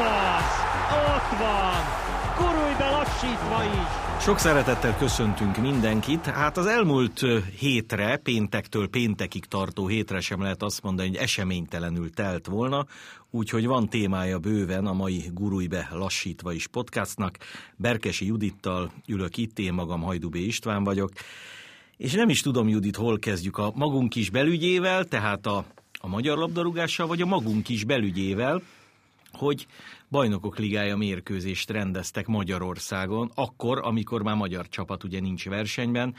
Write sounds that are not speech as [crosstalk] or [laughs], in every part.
az! Ott van! Gurulj be lassítva is! Sok szeretettel köszöntünk mindenkit. Hát az elmúlt hétre, péntektől péntekig tartó hétre sem lehet azt mondani, hogy eseménytelenül telt volna, úgyhogy van témája bőven a mai Gurulj be lassítva is podcastnak. Berkesi Judittal ülök itt, én magam Hajdubé István vagyok, és nem is tudom, Judit, hol kezdjük a magunk is belügyével, tehát a, a magyar labdarúgással, vagy a magunk is belügyével, hogy bajnokok ligája mérkőzést rendeztek Magyarországon, akkor, amikor már magyar csapat ugye nincs versenyben.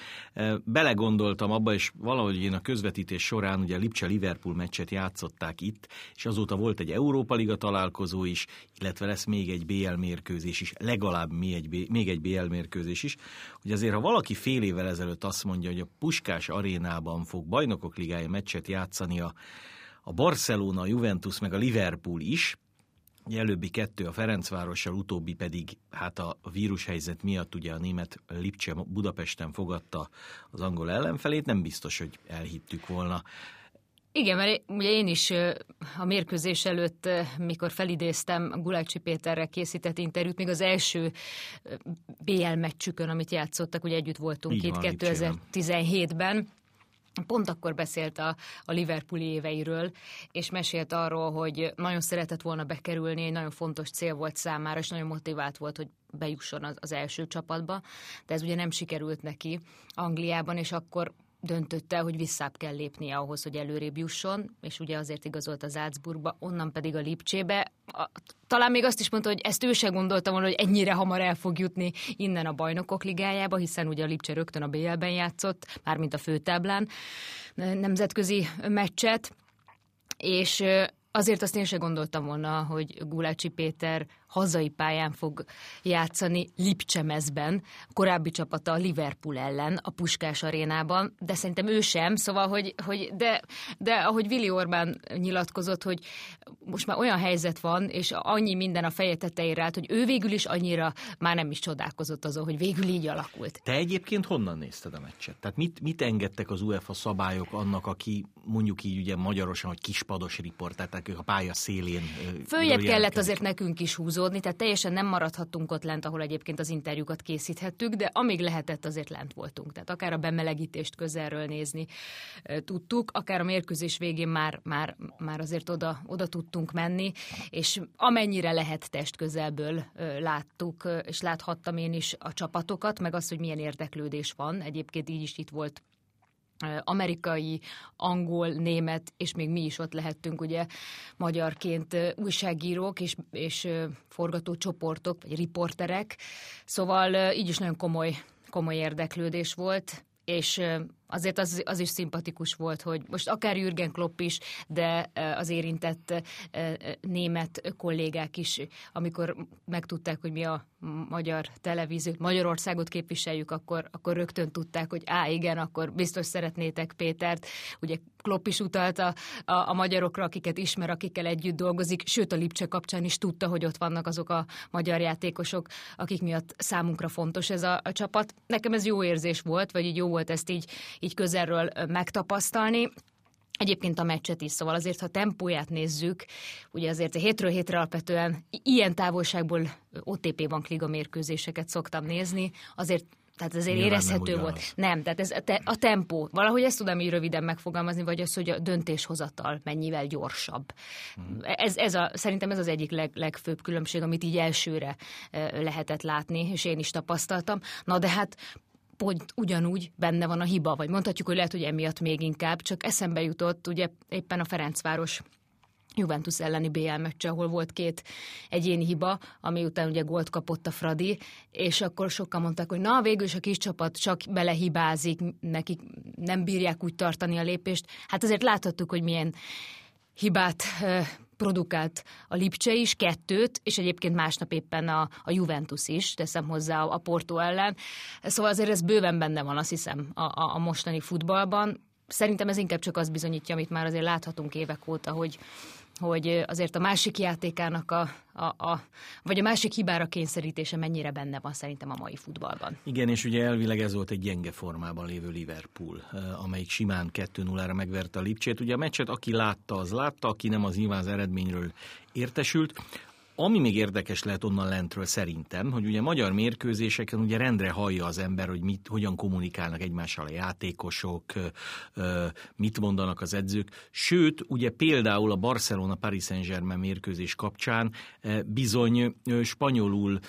Belegondoltam abba, és valahogy én a közvetítés során ugye Lipcse-Liverpool meccset játszották itt, és azóta volt egy Európa Liga találkozó is, illetve lesz még egy BL mérkőzés is, legalább még egy, még BL mérkőzés is, hogy azért ha valaki fél évvel ezelőtt azt mondja, hogy a Puskás arénában fog bajnokok ligája meccset játszani a, a Barcelona, a Juventus meg a Liverpool is, előbbi kettő a Ferencvárossal, utóbbi pedig hát a vírushelyzet miatt ugye a német Lipcse Budapesten fogadta az angol ellenfelét, nem biztos, hogy elhittük volna. Igen, mert ugye én is a mérkőzés előtt, mikor felidéztem Gulácsi Péterrel készített interjút, még az első BL meccsükön, amit játszottak, ugye együtt voltunk Így itt 2017-ben, Pont akkor beszélt a, a Liverpooli éveiről, és mesélt arról, hogy nagyon szeretett volna bekerülni, egy nagyon fontos cél volt számára, és nagyon motivált volt, hogy bejusson az, az első csapatba, de ez ugye nem sikerült neki Angliában, és akkor döntötte, hogy visszább kell lépnie ahhoz, hogy előrébb jusson, és ugye azért igazolt az Salzburgba, onnan pedig a Lipcsébe. A, talán még azt is mondta, hogy ezt ő se gondolta volna, hogy ennyire hamar el fog jutni innen a bajnokok ligájába, hiszen ugye a Lipcse rögtön a BL-ben játszott, mármint a főtáblán nemzetközi meccset, és azért azt én se gondoltam volna, hogy Gulácsi Péter hazai pályán fog játszani Lipcsemezben, korábbi csapata a Liverpool ellen, a Puskás arénában, de szerintem ő sem, szóval, hogy, hogy de, de ahogy Vili Orbán nyilatkozott, hogy most már olyan helyzet van, és annyi minden a feje tetejére állt, hogy ő végül is annyira már nem is csodálkozott azon, hogy végül így alakult. Te egyébként honnan nézted a meccset? Tehát mit, mit engedtek az UEFA szabályok annak, aki mondjuk így ugye magyarosan, hogy kispados riport, tehát a pálya szélén Följebb kellett azért nekünk is húzni húzódni, tehát teljesen nem maradhattunk ott lent, ahol egyébként az interjúkat készíthettük, de amíg lehetett, azért lent voltunk. Tehát akár a bemelegítést közelről nézni tudtuk, akár a mérkőzés végén már, már, már azért oda, oda tudtunk menni, és amennyire lehet test közelből láttuk, és láthattam én is a csapatokat, meg azt, hogy milyen érdeklődés van. Egyébként így is itt volt amerikai, angol, német, és még mi is ott lehettünk ugye magyarként újságírók és, és forgatócsoportok, vagy riporterek, szóval így is nagyon komoly, komoly érdeklődés volt, és azért az, az is szimpatikus volt, hogy most akár Jürgen Klopp is, de az érintett német kollégák is, amikor megtudták, hogy mi a magyar televíziót, Magyarországot képviseljük, akkor, akkor rögtön tudták, hogy á, igen, akkor biztos szeretnétek Pétert. Ugye Klopp is utalta a, a, a magyarokra, akiket ismer, akikkel együtt dolgozik, sőt a Lipcse kapcsán is tudta, hogy ott vannak azok a magyar játékosok, akik miatt számunkra fontos ez a, a csapat. Nekem ez jó érzés volt, vagy így jó volt ezt így így közelről megtapasztalni. Egyébként a meccset is, szóval azért, ha tempóját nézzük, ugye azért hétről hétre alapvetően ilyen távolságból OTP bankliga mérkőzéseket szoktam nézni, azért tehát ezért Nyilván érezhető nem volt. Nem, tehát ez a, te, a tempó. Valahogy ezt tudom így röviden megfogalmazni, vagy az, hogy a döntéshozatal mennyivel gyorsabb. Hmm. Ez, ez a, szerintem ez az egyik leg, legfőbb különbség, amit így elsőre lehetett látni, és én is tapasztaltam. Na de hát pont ugyanúgy benne van a hiba, vagy mondhatjuk, hogy lehet, hogy emiatt még inkább, csak eszembe jutott ugye éppen a Ferencváros Juventus elleni BL meccs, ahol volt két egyéni hiba, ami után ugye gólt kapott a Fradi, és akkor sokan mondták, hogy na, végül is a kis csapat csak belehibázik, nekik nem bírják úgy tartani a lépést. Hát azért láthattuk, hogy milyen hibát produkált a Lipcse is, kettőt, és egyébként másnap éppen a, a Juventus is, teszem hozzá a Porto ellen. Szóval azért ez bőven benne van, azt hiszem, a, a, a mostani futballban. Szerintem ez inkább csak azt bizonyítja, amit már azért láthatunk évek óta, hogy, hogy azért a másik játékának a, a, a, vagy a másik hibára kényszerítése mennyire benne van szerintem a mai futballban. Igen, és ugye elvileg ez volt egy gyenge formában lévő Liverpool, eh, amelyik simán 2-0-ra megverte a Lipcsét. Ugye a meccset, aki látta, az látta, aki nem, az nyilván az eredményről értesült. Ami még érdekes lehet onnan lentről szerintem, hogy ugye magyar mérkőzéseken ugye rendre hallja az ember, hogy mit, hogyan kommunikálnak egymással a játékosok, mit mondanak az edzők. Sőt, ugye például a Barcelona-Paris Saint-Germain mérkőzés kapcsán bizony spanyolul,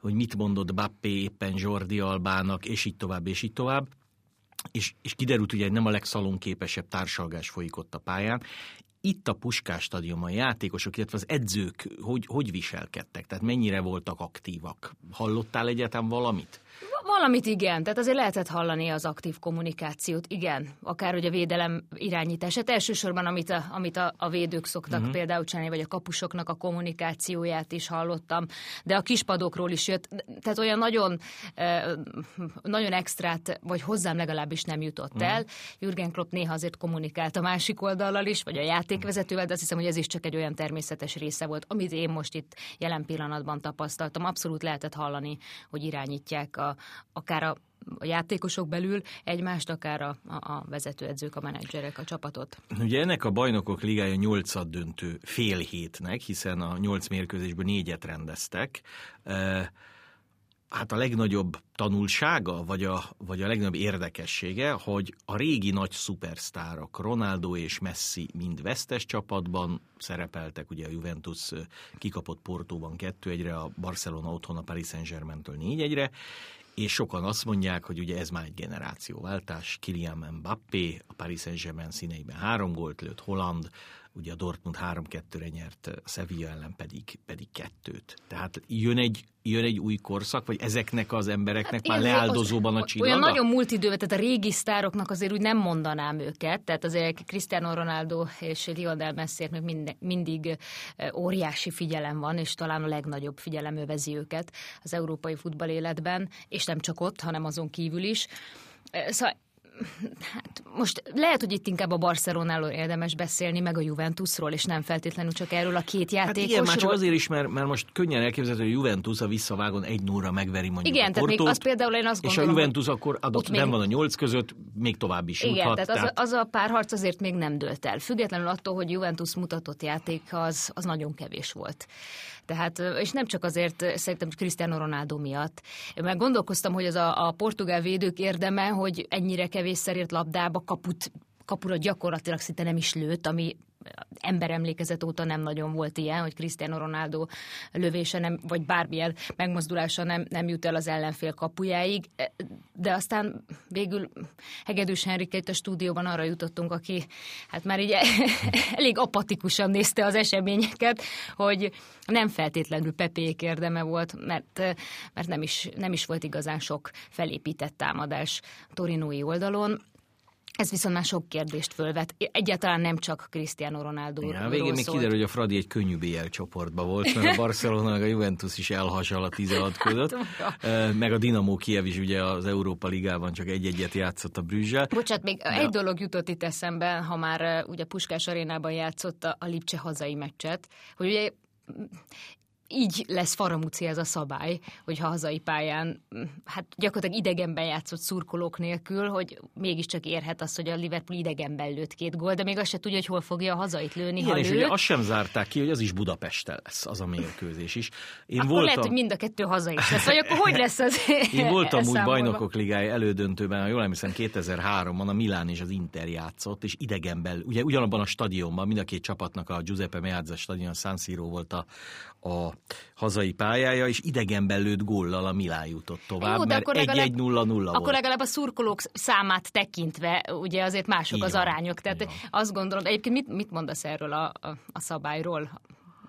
hogy mit mondott Bappé éppen Jordi Albának, és így tovább, és így tovább és, és kiderült ugye, hogy nem a legszalonképesebb társalgás folyik ott a pályán, itt a Puskás stadionban játékosok, illetve az edzők hogy, hogy viselkedtek? Tehát mennyire voltak aktívak? Hallottál egyáltalán valamit? Valamit igen, tehát azért lehetett hallani az aktív kommunikációt, igen, akár hogy a védelem irányítását. Elsősorban, amit a, amit a, a védők szoktak uh-huh. például csinálni, vagy a kapusoknak a kommunikációját is hallottam, de a kispadokról is jött, tehát olyan nagyon, nagyon extrát, vagy hozzám legalábbis nem jutott uh-huh. el. Jürgen Klopp néha azért kommunikált a másik oldallal is, vagy a játékvezetővel, de azt hiszem, hogy ez is csak egy olyan természetes része volt, amit én most itt jelen pillanatban tapasztaltam. Abszolút lehetett hallani, hogy irányítják a, akár a a játékosok belül egymást, akár a, a, a vezetőedzők, a menedzserek, a csapatot. Ugye ennek a bajnokok ligája nyolcad döntő fél hétnek, hiszen a nyolc mérkőzésből négyet rendeztek. Hát a legnagyobb tanulsága, vagy a, vagy a legnagyobb érdekessége, hogy a régi nagy szupersztárok, Ronaldo és Messi mind vesztes csapatban szerepeltek, ugye a Juventus kikapott Portóban 2-1-re, a Barcelona otthon a Paris Saint-Germain-től 4-1-re, és sokan azt mondják, hogy ugye ez már egy generációváltás, Kylian Mbappé, a Paris Saint-Germain színeiben három gólt lőtt, Holland, ugye a Dortmund 3-2-re nyert, Sevilla ellen pedig, pedig kettőt. Tehát jön egy, jön egy új korszak, vagy ezeknek az embereknek hát már leáldozóban a csillaga? Olyan nagyon multidőve, tehát a régi sztároknak azért úgy nem mondanám őket, tehát azért Cristiano Ronaldo és Lionel Messi még mind, mindig óriási figyelem van, és talán a legnagyobb figyelem övezi őket az európai futball életben, és nem csak ott, hanem azon kívül is. Szóval hát most lehet, hogy itt inkább a Barcelonáról érdemes beszélni, meg a Juventusról, és nem feltétlenül csak erről a két játékosról. Hát igen, már csak azért is, mert, mert most könnyen elképzelhető, hogy a Juventus a visszavágon egy nóra megveri mondjuk igen, a tehát még az például én azt gondolom, És a Juventus akkor adott nem még... van a nyolc között, még tovább is igen, juthat. tehát, tehát... Az, az a párharc azért még nem dőlt el. Függetlenül attól, hogy Juventus mutatott játék, az, az nagyon kevés volt. Tehát, és nem csak azért, szerintem Cristiano Ronaldo miatt. Mert gondolkoztam, hogy az a, a portugál védők érdeme, hogy ennyire kevés szerért labdába kaput kapura gyakorlatilag szinte nem is lőtt, ami emberemlékezet óta nem nagyon volt ilyen, hogy Cristiano Ronaldo lövése nem, vagy bármilyen megmozdulása nem, nem jut el az ellenfél kapujáig, de aztán végül Hegedűs Henrike itt a stúdióban arra jutottunk, aki hát már így [laughs] elég apatikusan nézte az eseményeket, hogy nem feltétlenül Pepék érdeme volt, mert, mert nem, is, nem is volt igazán sok felépített támadás Torinói oldalon. Ez viszont már sok kérdést fölvet. Egyáltalán nem csak Cristiano Ronaldo. Ja, a végén még kiderül, hogy a Fradi egy könnyű BL csoportban volt, mert a [laughs] Barcelona a Juventus is elhasal a 16 között. Hát, meg a Dinamo Kiev is ugye az Európa Ligában csak egy-egyet játszott a Brüzsel. Bocsát, még De... egy dolog jutott itt eszembe, ha már ugye Puskás arénában játszott a, a Lipcse hazai meccset, hogy ugye így lesz faramúci ez a szabály, hogy ha hazai pályán, hát gyakorlatilag idegenben játszott szurkolók nélkül, hogy mégiscsak érhet az, hogy a Liverpool idegenben lőtt két gól, de még azt se tudja, hogy hol fogja a hazait lőni, Igen, ha és lő. ugye azt sem zárták ki, hogy az is Budapesten lesz, az a mérkőzés is. Én akkor voltam... lehet, hogy mind a kettő hazai is lesz, vagy akkor hogy lesz az [laughs] Én voltam úgy bajnokok ligája elődöntőben, ha jól emlékszem, 2003-ban a Milán és az Inter játszott, és idegenben, ugye ugyanabban a stadionban, mind a két csapatnak a Giuseppe Meazza stadion, a San Siro volt a, a hazai pályája, és idegenben lőtt góllal a Milán jutott tovább, Jó, mert 1-1-0-0 volt. Akkor legalább a szurkolók számát tekintve, ugye azért mások Igen, az arányok. Tehát Igen. azt gondolom, egyébként mit, mit mondasz erről a, a, a szabályról?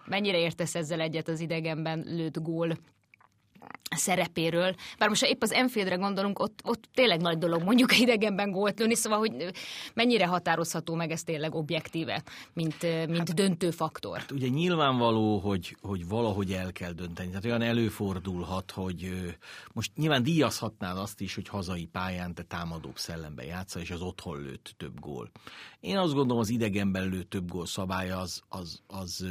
Mennyire értesz ezzel egyet az idegenben lőtt gól szerepéről. Bár most ha épp az Enfieldre gondolunk, ott, ott tényleg nagy dolog mondjuk idegenben gólt lőni, szóval hogy mennyire határozható meg ez tényleg objektíve, mint, mint hát, döntő faktor. Hát ugye nyilvánvaló, hogy, hogy valahogy el kell dönteni. Tehát olyan előfordulhat, hogy most nyilván díjazhatnál azt is, hogy hazai pályán te támadóbb szellemben játsza, és az otthon lőtt több gól. Én azt gondolom, az idegenben lőtt több gól szabálya az, az, az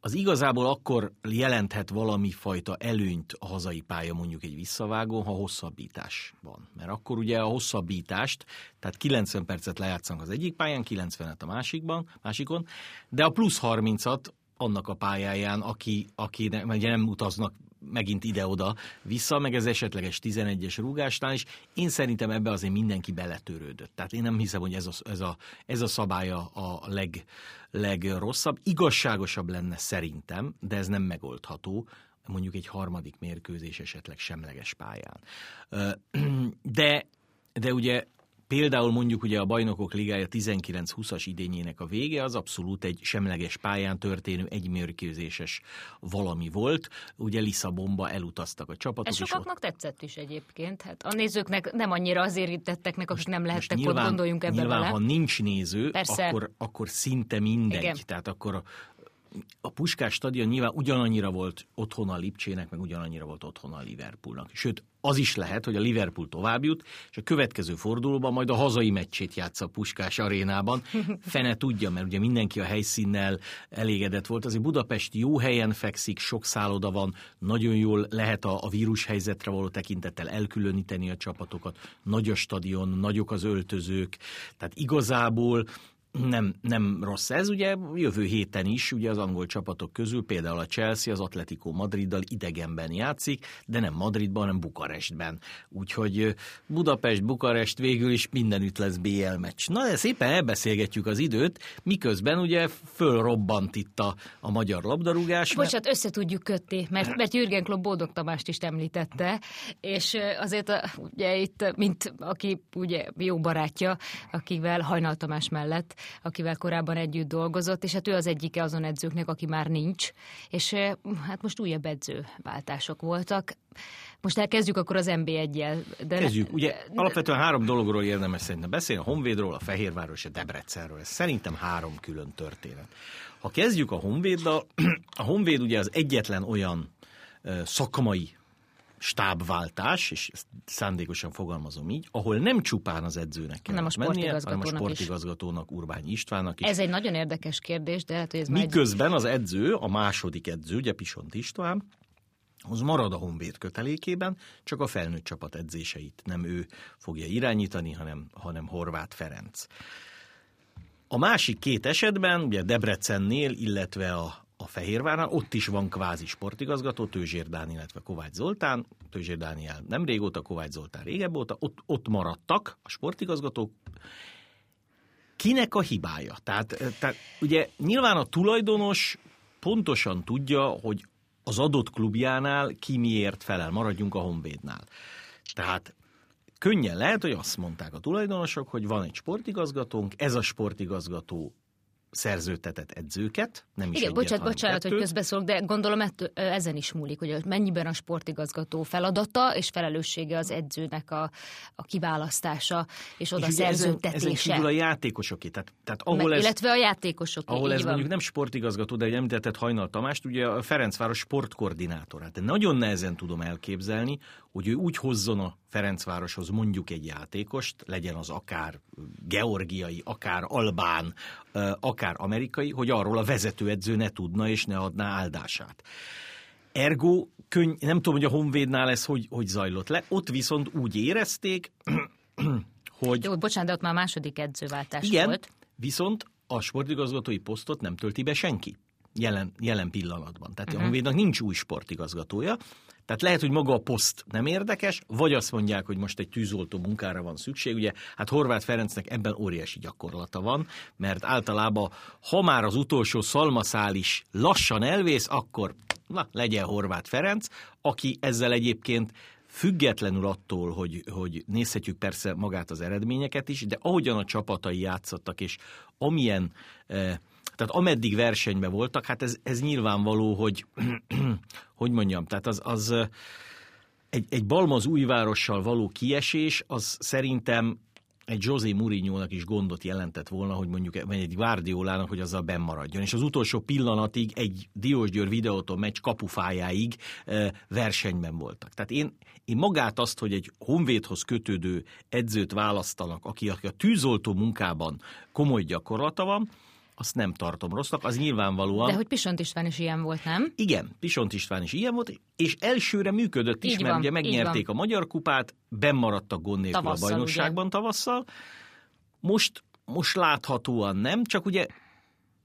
az igazából akkor jelenthet valami fajta előnyt a hazai pálya mondjuk egy visszavágó, ha hosszabbítás van. Mert akkor ugye a hosszabbítást, tehát 90 percet lejátszanak az egyik pályán, 90-et a másikban, másikon, de a plusz 30-at annak a pályáján, aki, aki ne, ugye nem utaznak megint ide-oda vissza, meg ez esetleges 11-es rúgásnál is. Én szerintem ebbe azért mindenki beletörődött. Tehát én nem hiszem, hogy ez a, ez a, ez a szabálya a leg, legrosszabb. Igazságosabb lenne szerintem, de ez nem megoldható mondjuk egy harmadik mérkőzés esetleg semleges pályán. [clears throat] De, de ugye Például mondjuk ugye a Bajnokok Ligája 19-20-as idényének a vége az abszolút egy semleges pályán történő egymérkőzéses valami volt. Ugye Lisszabonba elutaztak a csapatok. Ez sokaknak ott... tetszett is egyébként. Hát a nézőknek nem annyira az érintetteknek, akik nem lehettek nyilván, ott, gondoljunk ebbe nyilván, bele. ha nincs néző, akkor, akkor szinte mindegy. Igen. Tehát akkor a Puskás stadion nyilván ugyanannyira volt otthon a Lipcsének, meg ugyanannyira volt otthon a Liverpoolnak. Sőt, az is lehet, hogy a Liverpool tovább jut, és a következő fordulóban majd a hazai meccsét játsza a Puskás arénában. Fene tudja, mert ugye mindenki a helyszínnel elégedett volt. Azért Budapest jó helyen fekszik, sok szálloda van, nagyon jól lehet a, a vírus helyzetre való tekintettel elkülöníteni a csapatokat. Nagy a stadion, nagyok az öltözők, tehát igazából nem, nem rossz ez, ugye jövő héten is, ugye az angol csapatok közül például a Chelsea az Atletico Madriddal idegenben játszik, de nem Madridban, hanem Bukarestben. Úgyhogy Budapest, Bukarest végül is mindenütt lesz BL meccs. Na de szépen elbeszélgetjük az időt, miközben ugye fölrobbant itt a, a magyar labdarúgás. Bocsát, mert... össze tudjuk kötni, mert, mert Jürgen Klopp Boldog Tamást is említette, és azért ugye itt, mint aki ugye jó barátja, akivel Hajnal Tamás mellett akivel korábban együtt dolgozott, és hát ő az egyike azon edzőknek, aki már nincs, és hát most újabb edzőváltások voltak. Most elkezdjük akkor az MB1-jel. De Kezdjük. Ugye alapvetően három dologról érdemes szerintem beszélni, a Honvédról, a Fehérvárról és a Debrecenről. Ez szerintem három külön történet. Ha kezdjük a Honvéddal, [clears throat] a Honvéd ugye az egyetlen olyan szakmai stábváltás, és ezt szándékosan fogalmazom így, ahol nem csupán az edzőnek kell mennie, hanem a sportigazgatónak, Urbány Istvánnak is. Ez egy nagyon érdekes kérdés, de hát, hogy ez Miközben az edző, a második edző, ugye Pisont István, az marad a Honvéd kötelékében, csak a felnőtt csapat edzéseit nem ő fogja irányítani, hanem, hanem Horváth Ferenc. A másik két esetben, ugye Debrecennél, illetve a, a Fehérvárnál, ott is van kvázi sportigazgató, Tőzsér Dán, illetve Kovács Zoltán, Tőzsér Dániel nem régóta, Kovács Zoltán régebb óta, ott, ott maradtak a sportigazgatók, kinek a hibája? Tehát, tehát ugye nyilván a tulajdonos pontosan tudja, hogy az adott klubjánál ki miért felel, maradjunk a Honvédnál. Tehát könnyen lehet, hogy azt mondták a tulajdonosok, hogy van egy sportigazgatónk, ez a sportigazgató szerződtetett edzőket, nem is Igen, egyet, bocsánat, bocsánat, kettőt. hogy közbeszólok, de gondolom ettől, ezen is múlik, hogy mennyiben a sportigazgató feladata és felelőssége az edzőnek a, a kiválasztása és oda és szerződtetése. Ezen, ezen kívül a játékosoké. Tehát, tehát ahol ez, illetve a játékosok. Ahol ez van. mondjuk nem sportigazgató, de egy említetett Hajnal Tamást, ugye a Ferencváros sportkoordinátorát. De nagyon nehezen tudom elképzelni, hogy ő úgy hozzon a Ferencvároshoz mondjuk egy játékost, legyen az akár georgiai, akár albán, akár amerikai, hogy arról a vezetőedző ne tudna és ne adná áldását. Ergo, könny, nem tudom, hogy a Honvédnál ez hogy, hogy zajlott le, ott viszont úgy érezték, [clears throat] hogy... Jó, bocsánat, de ott már második edzőváltás igen, volt. viszont a sportigazgatói posztot nem tölti be senki jelen, jelen pillanatban. Tehát uh-huh. a Honvédnak nincs új sportigazgatója, tehát lehet, hogy maga a poszt nem érdekes, vagy azt mondják, hogy most egy tűzoltó munkára van szükség. Ugye, hát Horváth Ferencnek ebben óriási gyakorlata van, mert általában, ha már az utolsó szalmaszál is lassan elvész, akkor na, legyen Horváth Ferenc, aki ezzel egyébként függetlenül attól, hogy, hogy nézhetjük persze magát az eredményeket is, de ahogyan a csapatai játszottak, és amilyen eh, tehát ameddig versenyben voltak, hát ez, ez nyilvánvaló, hogy [clears throat] hogy mondjam, tehát az, az egy, egy Balmaz újvárossal való kiesés, az szerintem egy José mourinho is gondot jelentett volna, hogy mondjuk egy Guardiolának, hogy azzal benn maradjon. És az utolsó pillanatig egy Diósgyőr videótól meccs kapufájáig versenyben voltak. Tehát én, én magát azt, hogy egy honvédhoz kötődő edzőt választanak, aki, aki a tűzoltó munkában komoly gyakorlata van, azt nem tartom rossznak, az nyilvánvalóan... De hogy Pisont István is ilyen volt, nem? Igen, Pisont István is ilyen volt, és elsőre működött is, így mert van, ugye megnyerték a Magyar Kupát, bemaradtak gond nélkül a bajnokságban ugye? tavasszal. Most, most láthatóan nem, csak ugye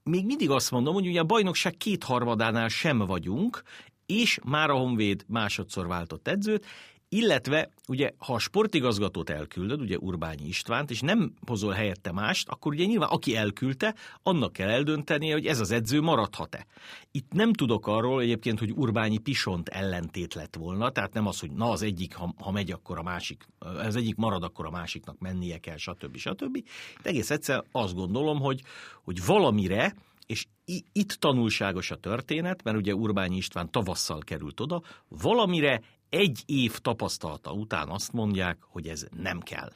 még mindig azt mondom, hogy ugye a bajnokság kétharmadánál sem vagyunk, és már a Honvéd másodszor váltott edzőt, illetve ugye, ha a sportigazgatót elküldöd, ugye Urbányi Istvánt, és nem hozol helyette mást, akkor ugye nyilván aki elküldte, annak kell eldöntenie, hogy ez az edző maradhat-e. Itt nem tudok arról egyébként, hogy Urbányi Pisont ellentét lett volna, tehát nem az, hogy na az egyik, ha, ha megy, akkor a másik, az egyik marad, akkor a másiknak mennie kell, stb. stb. De egész egyszer azt gondolom, hogy, hogy valamire, és itt tanulságos a történet, mert ugye Urbányi István tavasszal került oda, valamire egy év tapasztalata után azt mondják, hogy ez nem kell.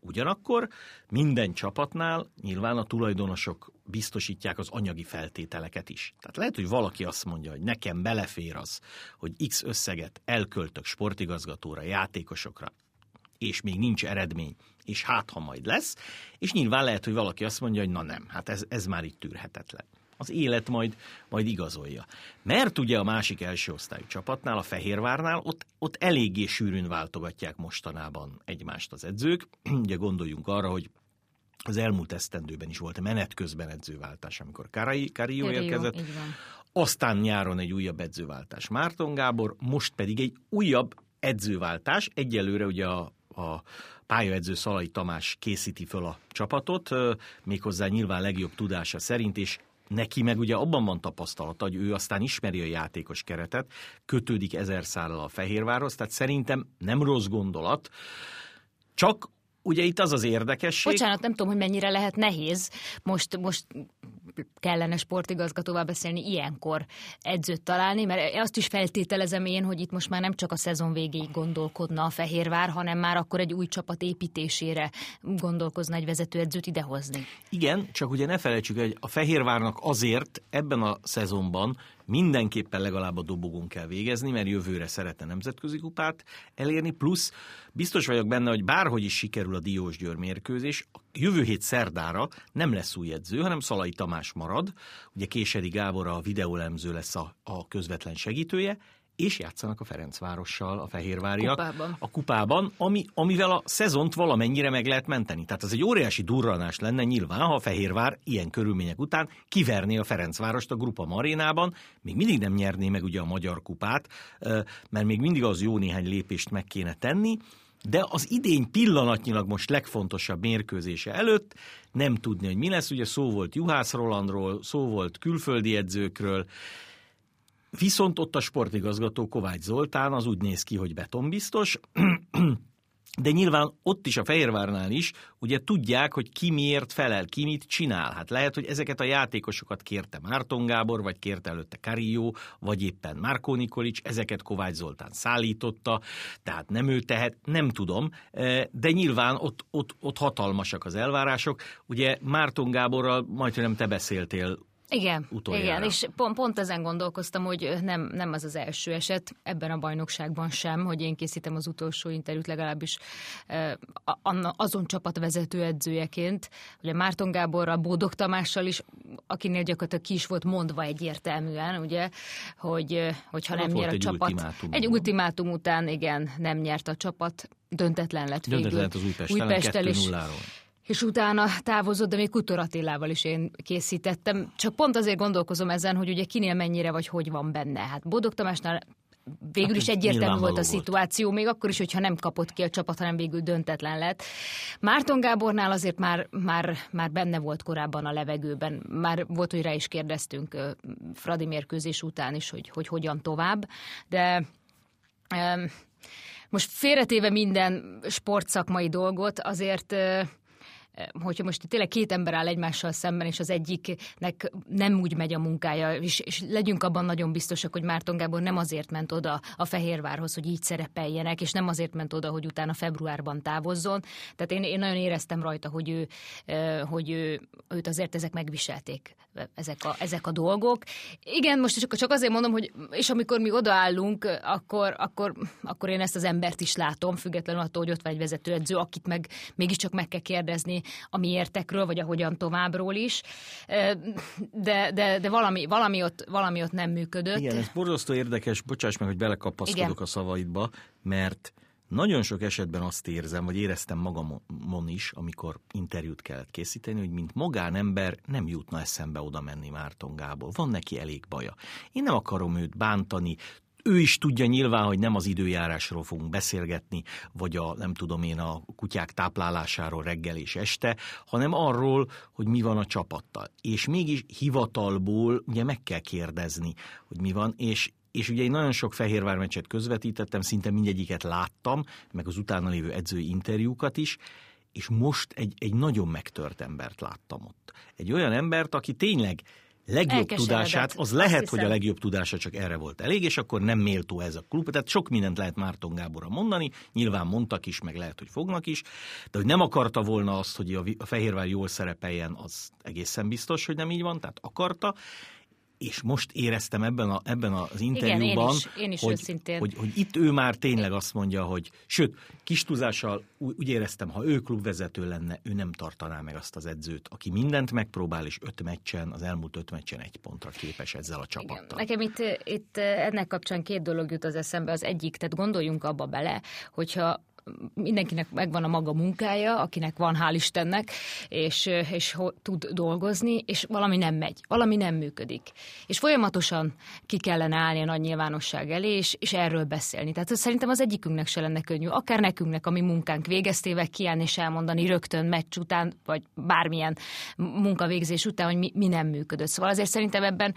Ugyanakkor minden csapatnál nyilván a tulajdonosok biztosítják az anyagi feltételeket is. Tehát lehet, hogy valaki azt mondja, hogy nekem belefér az, hogy X összeget elköltök sportigazgatóra, játékosokra, és még nincs eredmény, és hát ha majd lesz, és nyilván lehet, hogy valaki azt mondja, hogy na nem, hát ez, ez már itt tűrhetetlen az élet majd, majd igazolja. Mert ugye a másik első osztályú csapatnál, a Fehérvárnál, ott, ott eléggé sűrűn váltogatják mostanában egymást az edzők. [clears throat] ugye gondoljunk arra, hogy az elmúlt esztendőben is volt menet közben edzőváltás, amikor Karió érkezett. Aztán nyáron egy újabb edzőváltás Márton Gábor, most pedig egy újabb edzőváltás. Egyelőre ugye a, a pályaedző Szalai Tamás készíti föl a csapatot, méghozzá nyilván legjobb tudása szerint, és Neki meg ugye abban van tapasztalata, hogy ő aztán ismeri a játékos keretet, kötődik ezer szállal a Fehérvárhoz, tehát szerintem nem rossz gondolat, csak Ugye itt az az érdekesség. Bocsánat, nem tudom, hogy mennyire lehet nehéz. Most, most kellene sportigazgatóval beszélni ilyenkor edzőt találni, mert azt is feltételezem én, hogy itt most már nem csak a szezon végéig gondolkodna a Fehérvár, hanem már akkor egy új csapat építésére gondolkozna egy vezetőedzőt idehozni. Igen, csak ugye ne felejtsük, hogy a Fehérvárnak azért ebben a szezonban mindenképpen legalább a dobogón kell végezni, mert jövőre szeretne nemzetközi kupát elérni, plusz biztos vagyok benne, hogy bárhogy is sikerül a Diós Győr mérkőzés, a jövő hét szerdára nem lesz új edző, hanem Szalai Tamás marad, ugye Késedi Gábor a videólemző lesz a, a közvetlen segítője, és játszanak a Ferencvárossal, a Fehérváriak kupában. a kupában, ami, amivel a szezont valamennyire meg lehet menteni. Tehát ez egy óriási durranás lenne nyilván, ha a Fehérvár ilyen körülmények után kiverné a Ferencvárost a Grupa Marénában, még mindig nem nyerné meg ugye a Magyar Kupát, mert még mindig az jó néhány lépést meg kéne tenni, de az idény pillanatnyilag most legfontosabb mérkőzése előtt nem tudni, hogy mi lesz. Ugye szó volt Juhász Rolandról, szó volt külföldi edzőkről, Viszont ott a sportigazgató Kovács Zoltán az úgy néz ki, hogy betonbiztos, de nyilván ott is a Fehérvárnál is, ugye tudják, hogy ki miért felel, ki mit csinál. Hát lehet, hogy ezeket a játékosokat kérte Márton Gábor, vagy kérte előtte Karió, vagy éppen Márkó Nikolics, ezeket Kovács Zoltán szállította, tehát nem ő tehet, nem tudom, eh, de nyilván ott, ott, ott hatalmasak az elvárások. Ugye Márton Gáborral majdnem nem te beszéltél igen, utoljára. igen, és pont, pont ezen gondolkoztam, hogy nem, nem az az első eset ebben a bajnokságban sem, hogy én készítem az utolsó interjút legalábbis azon csapat vezető edzőjeként, ugye Márton Gáborral, Bódog Tamással is, akinél gyakorlatilag ki is volt mondva egyértelműen, ugye, hogy, hogyha nem nyer a egy csapat. Ultimátum. Egy ultimátum után, igen, nem nyert a csapat, döntetlen lett végül. Döntetlen lett az Újpest, Újpesttel is és utána távozott, de még Kutor Attilával is én készítettem. Csak pont azért gondolkozom ezen, hogy ugye kinél mennyire vagy hogy van benne. Hát Bodog Tamásnál végül hát is egyértelmű volt a szituáció, még akkor is, hogyha nem kapott ki a csapat, hanem végül döntetlen lett. Márton Gábornál azért már, már, már benne volt korábban a levegőben, már volt, hogy rá is kérdeztünk Fradi mérkőzés után is, hogy, hogy hogyan tovább, de most félretéve minden sportszakmai dolgot, azért hogyha most tényleg két ember áll egymással szemben, és az egyiknek nem úgy megy a munkája, és, és legyünk abban nagyon biztosak, hogy Márton Gábor nem azért ment oda a Fehérvárhoz, hogy így szerepeljenek, és nem azért ment oda, hogy utána februárban távozzon. Tehát én, én nagyon éreztem rajta, hogy, ő, hogy ő, őt azért ezek megviselték, ezek a, ezek a dolgok. Igen, most csak, csak azért mondom, hogy és amikor mi odaállunk, akkor, akkor, akkor én ezt az embert is látom, függetlenül attól, hogy ott van egy vezetőedző, akit meg mégiscsak meg kell kérdezni, a miértekről, vagy a hogyan továbbról is, de, de, de valami, valami, ott, valami ott nem működött. Igen, ez borzasztó érdekes, bocsáss meg, hogy belekapaszkodok Igen. a szavaidba, mert nagyon sok esetben azt érzem, vagy éreztem magamon is, amikor interjút kellett készíteni, hogy mint magánember nem jutna eszembe oda menni Márton Gábor. Van neki elég baja. Én nem akarom őt bántani, ő is tudja nyilván, hogy nem az időjárásról fogunk beszélgetni, vagy a, nem tudom én, a kutyák táplálásáról reggel és este, hanem arról, hogy mi van a csapattal. És mégis hivatalból ugye meg kell kérdezni, hogy mi van, és és ugye én nagyon sok Fehérvár meccset közvetítettem, szinte mindegyiket láttam, meg az utána lévő edzői interjúkat is, és most egy, egy nagyon megtört embert láttam ott. Egy olyan embert, aki tényleg legjobb tudását, az lehet, hogy a legjobb tudása csak erre volt elég, és akkor nem méltó ez a klub. Tehát sok mindent lehet Márton Gáborra mondani, nyilván mondtak is, meg lehet, hogy fognak is, de hogy nem akarta volna azt, hogy a Fehérvár jól szerepeljen, az egészen biztos, hogy nem így van, tehát akarta, és most éreztem ebben, a, ebben az interjúban, Igen, én is, én is hogy, hogy, hogy itt ő már tényleg azt mondja, hogy sőt, kis tudással úgy éreztem, ha ő klubvezető lenne, ő nem tartaná meg azt az edzőt, aki mindent megpróbál, és öt meccsen, az elmúlt öt meccsen egy pontra képes ezzel a csapattal. Igen. Nekem itt, itt ennek kapcsán két dolog jut az eszembe. Az egyik, tehát gondoljunk abba bele, hogyha mindenkinek megvan a maga munkája, akinek van, hál' Istennek, és, és tud dolgozni, és valami nem megy, valami nem működik. És folyamatosan ki kellene állni a nagy nyilvánosság elé, és, és erről beszélni. Tehát szerintem az egyikünknek se lenne könnyű, akár nekünknek, ami munkánk végeztével kiállni és elmondani rögtön meccs után, vagy bármilyen munkavégzés után, hogy mi, mi nem működött. Szóval azért szerintem ebben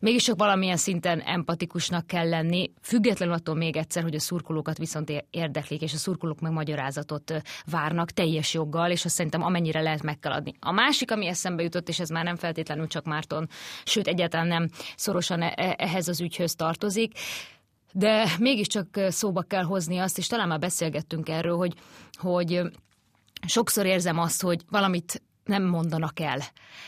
mégis csak valamilyen szinten empatikusnak kell lenni, függetlenül attól még egyszer, hogy a szurkolókat viszont érdeklik, és a szurkolók szurkolók meg magyarázatot várnak teljes joggal, és azt szerintem amennyire lehet meg kell adni. A másik, ami eszembe jutott, és ez már nem feltétlenül csak Márton, sőt egyáltalán nem szorosan e, e, ehhez az ügyhöz tartozik, de mégiscsak szóba kell hozni azt, és talán már beszélgettünk erről, hogy, hogy sokszor érzem azt, hogy valamit nem mondanak el,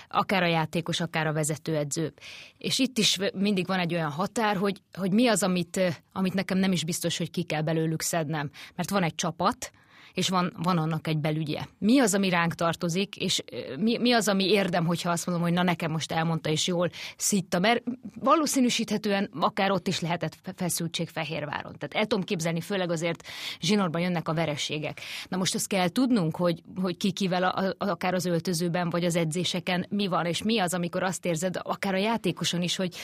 akár a játékos, akár a vezetőedző. És itt is mindig van egy olyan határ, hogy, hogy mi az, amit, amit nekem nem is biztos, hogy ki kell belőlük szednem. Mert van egy csapat, és van, van annak egy belügye. Mi az, ami ránk tartozik, és mi, mi az, ami érdem, hogyha azt mondom, hogy na nekem most elmondta, és jól szitta, mert valószínűsíthetően akár ott is lehetett feszültség Fehérváron. Tehát el tudom képzelni, főleg azért zsinorban jönnek a vereségek. Na most azt kell tudnunk, hogy, hogy ki kivel, a, a, akár az öltözőben, vagy az edzéseken mi van, és mi az, amikor azt érzed, akár a játékoson is, hogy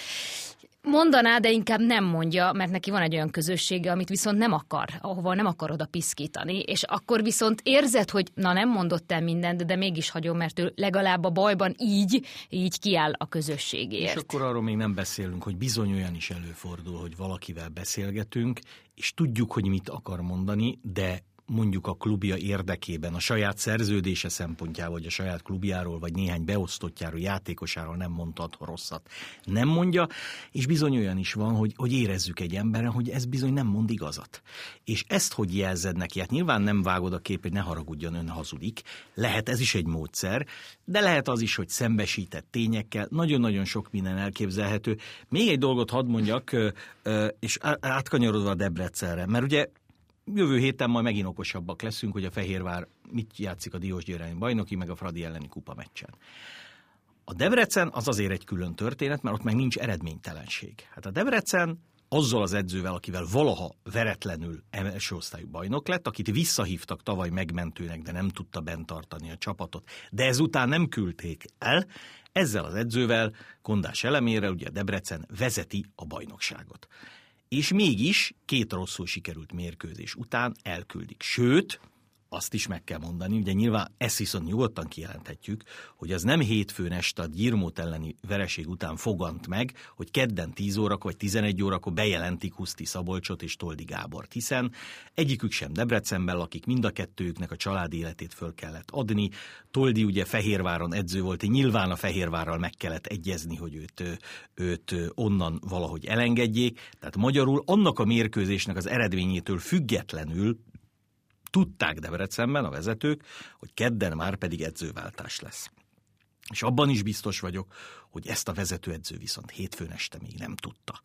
Mondaná, de inkább nem mondja, mert neki van egy olyan közössége, amit viszont nem akar, ahova nem akar oda piszkítani, és akkor viszont érzed, hogy na nem mondott el mindent, de mégis hagyom, mert ő legalább a bajban így, így kiáll a közösségért. És akkor arról még nem beszélünk, hogy bizony olyan is előfordul, hogy valakivel beszélgetünk, és tudjuk, hogy mit akar mondani, de mondjuk a klubja érdekében, a saját szerződése szempontjából, vagy a saját klubjáról, vagy néhány beosztottjáról, játékosáról nem mondhat rosszat. Nem mondja, és bizony olyan is van, hogy, hogy érezzük egy emberen, hogy ez bizony nem mond igazat. És ezt hogy jelzed neki? Hát nyilván nem vágod a kép, hogy ne haragudjon, ön hazudik. Lehet ez is egy módszer, de lehet az is, hogy szembesített tényekkel. Nagyon-nagyon sok minden elképzelhető. Még egy dolgot hadd mondjak, és átkanyarodva a Debrecenre, mert ugye jövő héten majd megint okosabbak leszünk, hogy a Fehérvár mit játszik a Diósgyőrelmi bajnoki, meg a Fradi elleni kupa meccsen. A Debrecen az azért egy külön történet, mert ott meg nincs eredménytelenség. Hát a Debrecen azzal az edzővel, akivel valaha veretlenül első osztályú bajnok lett, akit visszahívtak tavaly megmentőnek, de nem tudta bent tartani a csapatot, de ezután nem küldték el, ezzel az edzővel, Kondás elemére, ugye Debrecen vezeti a bajnokságot és mégis két rosszul sikerült mérkőzés után elküldik. Sőt, azt is meg kell mondani, ugye nyilván ezt viszont nyugodtan kijelenthetjük, hogy az nem hétfőn este a Gyirmót elleni vereség után fogant meg, hogy kedden 10 órakor vagy 11 órakor bejelentik Huszti Szabolcsot és Toldi Gábort, hiszen egyikük sem Debrecenben lakik, mind a kettőjüknek a családi életét föl kellett adni. Toldi ugye Fehérváron edző volt, nyilván a Fehérvárral meg kellett egyezni, hogy őt, őt onnan valahogy elengedjék. Tehát magyarul annak a mérkőzésnek az eredményétől függetlenül Tudták Debrecenben a vezetők, hogy kedden már pedig edzőváltás lesz. És abban is biztos vagyok, hogy ezt a vezetőedző viszont hétfőn este még nem tudta.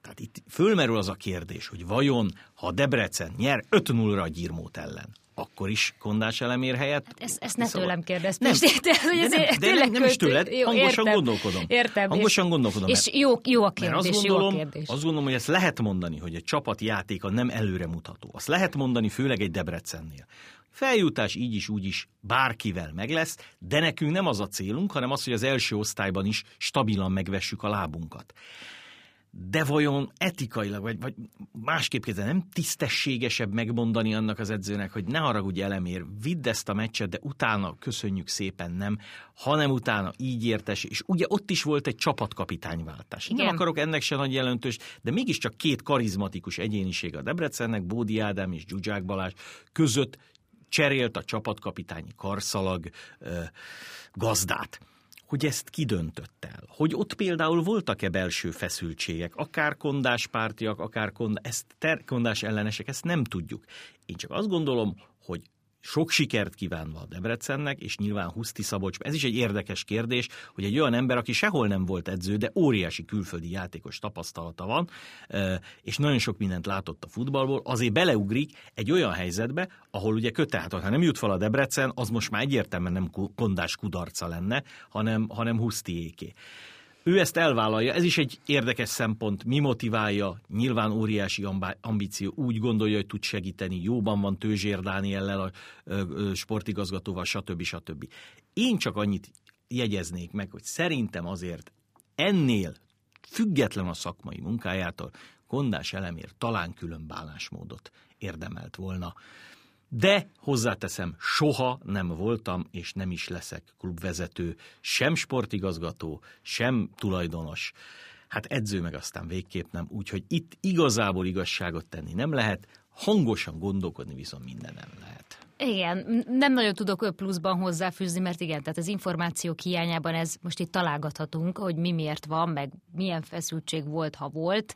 Tehát itt fölmerül az a kérdés, hogy vajon, ha Debrecen nyer 5-0-ra a Gyirmót ellen, akkor is kondás elemér helyett. Hát ezt, ezt ne szóval... tőlem kérdezd, nem, de, [laughs] hogy de nem, de nem, nem is tőled, jó, hangosan értem, gondolkodom. Értem. Hangosan és, gondolkodom. És jó, jó a kérdés, azt gondolom, jó a kérdés. Azt gondolom, hogy ezt lehet mondani, hogy egy csapatjátéka nem előremutató. Azt lehet mondani, főleg egy Debrecennél. Feljutás így is, úgy is bárkivel meg lesz, de nekünk nem az a célunk, hanem az, hogy az első osztályban is stabilan megvessük a lábunkat de vajon etikailag, vagy, vagy másképp kérdezem, nem tisztességesebb megmondani annak az edzőnek, hogy ne haragudj elemér, vidd ezt a meccset, de utána köszönjük szépen nem, hanem utána így értes, és ugye ott is volt egy csapatkapitányváltás. Igen. Nem akarok ennek se nagy jelentős, de mégiscsak két karizmatikus egyéniség a Debrecennek, Bódi Ádám és Zsuzsák Balázs között cserélt a csapatkapitány karszalag ö, gazdát hogy ezt kidöntött el. Hogy ott például voltak-e belső feszültségek, akár kondáspártiak, akár kond, ezt ter, kondás ellenesek, ezt nem tudjuk. Én csak azt gondolom, hogy sok sikert kívánva a Debrecennek, és nyilván Huszti Szabolcs. Ez is egy érdekes kérdés, hogy egy olyan ember, aki sehol nem volt edző, de óriási külföldi játékos tapasztalata van, és nagyon sok mindent látott a futballból, azért beleugrik egy olyan helyzetbe, ahol ugye köte, ha nem jut fel a Debrecen, az most már egyértelműen nem kondás kudarca lenne, hanem, hanem Husztiéké. Ő ezt elvállalja, ez is egy érdekes szempont, mi motiválja, nyilván óriási ambíció, úgy gondolja, hogy tud segíteni, jóban van Tőzsér Dániellel, a sportigazgatóval, stb. stb. Én csak annyit jegyeznék meg, hogy szerintem azért ennél független a szakmai munkájától, Kondás elemér talán külön bánásmódot érdemelt volna. De hozzáteszem, soha nem voltam, és nem is leszek klubvezető, sem sportigazgató, sem tulajdonos. Hát edző meg aztán végképp nem, úgyhogy itt igazából igazságot tenni nem lehet, hangosan gondolkodni viszont minden nem lehet. Igen, nem nagyon tudok pluszban hozzáfűzni, mert igen, tehát az információk hiányában ez most itt találgathatunk, hogy mi miért van, meg milyen feszültség volt, ha volt.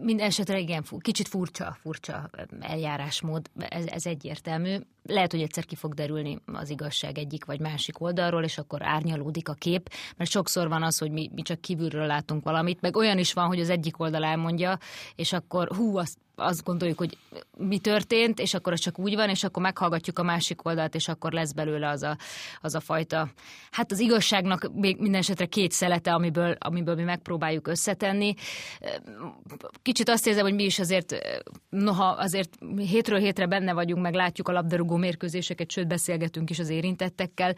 Minden esetre igen, kicsit furcsa, furcsa eljárásmód, ez, ez egyértelmű. Lehet, hogy egyszer ki fog derülni az igazság egyik vagy másik oldalról, és akkor árnyalódik a kép, mert sokszor van az, hogy mi, mi csak kívülről látunk valamit, meg olyan is van, hogy az egyik oldal elmondja, és akkor hú, azt azt gondoljuk, hogy mi történt, és akkor az csak úgy van, és akkor meghallgatjuk a másik oldalt, és akkor lesz belőle az a, az a fajta, hát az igazságnak még minden esetre két szelete, amiből, amiből mi megpróbáljuk összetenni. Kicsit azt érzem, hogy mi is azért, noha azért hétről hétre benne vagyunk, meg látjuk a labdarúgó mérkőzéseket, sőt beszélgetünk is az érintettekkel,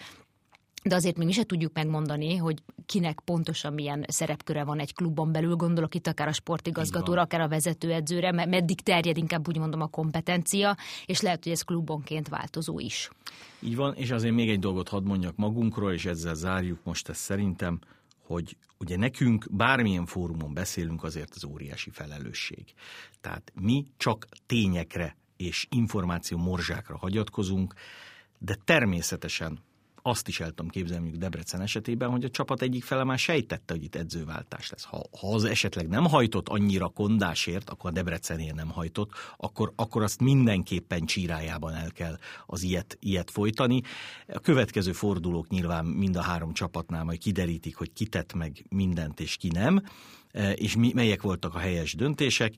de azért még mi se tudjuk megmondani, hogy kinek pontosan milyen szerepköre van egy klubon belül, gondolok itt akár a sportigazgatóra, akár a vezetőedzőre, mert meddig terjed inkább úgy mondom a kompetencia, és lehet, hogy ez klubonként változó is. Így van, és azért még egy dolgot hadd mondjak magunkról, és ezzel zárjuk most ezt szerintem, hogy ugye nekünk bármilyen fórumon beszélünk, azért az óriási felelősség. Tehát mi csak tényekre és információ morzsákra hagyatkozunk, de természetesen azt is el tudom képzelni Debrecen esetében, hogy a csapat egyik fele már sejtette, hogy itt edzőváltás lesz. Ha, ha az esetleg nem hajtott annyira kondásért, akkor a Debrecenért nem hajtott, akkor, akkor azt mindenképpen csírájában el kell az ilyet, ilyet folytani. A következő fordulók nyilván mind a három csapatnál majd kiderítik, hogy ki tett meg mindent és ki nem, e, és mi, melyek voltak a helyes döntések,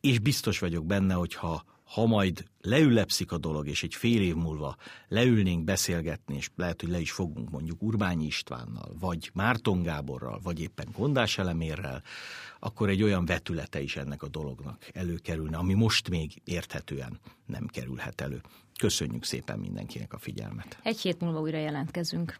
és biztos vagyok benne, hogy ha ha majd leülepszik a dolog, és egy fél év múlva leülnénk beszélgetni, és lehet, hogy le is fogunk mondjuk Urbányi Istvánnal, vagy Márton Gáborral, vagy éppen Gondás Elemérrel, akkor egy olyan vetülete is ennek a dolognak előkerülne, ami most még érthetően nem kerülhet elő. Köszönjük szépen mindenkinek a figyelmet. Egy hét múlva újra jelentkezünk.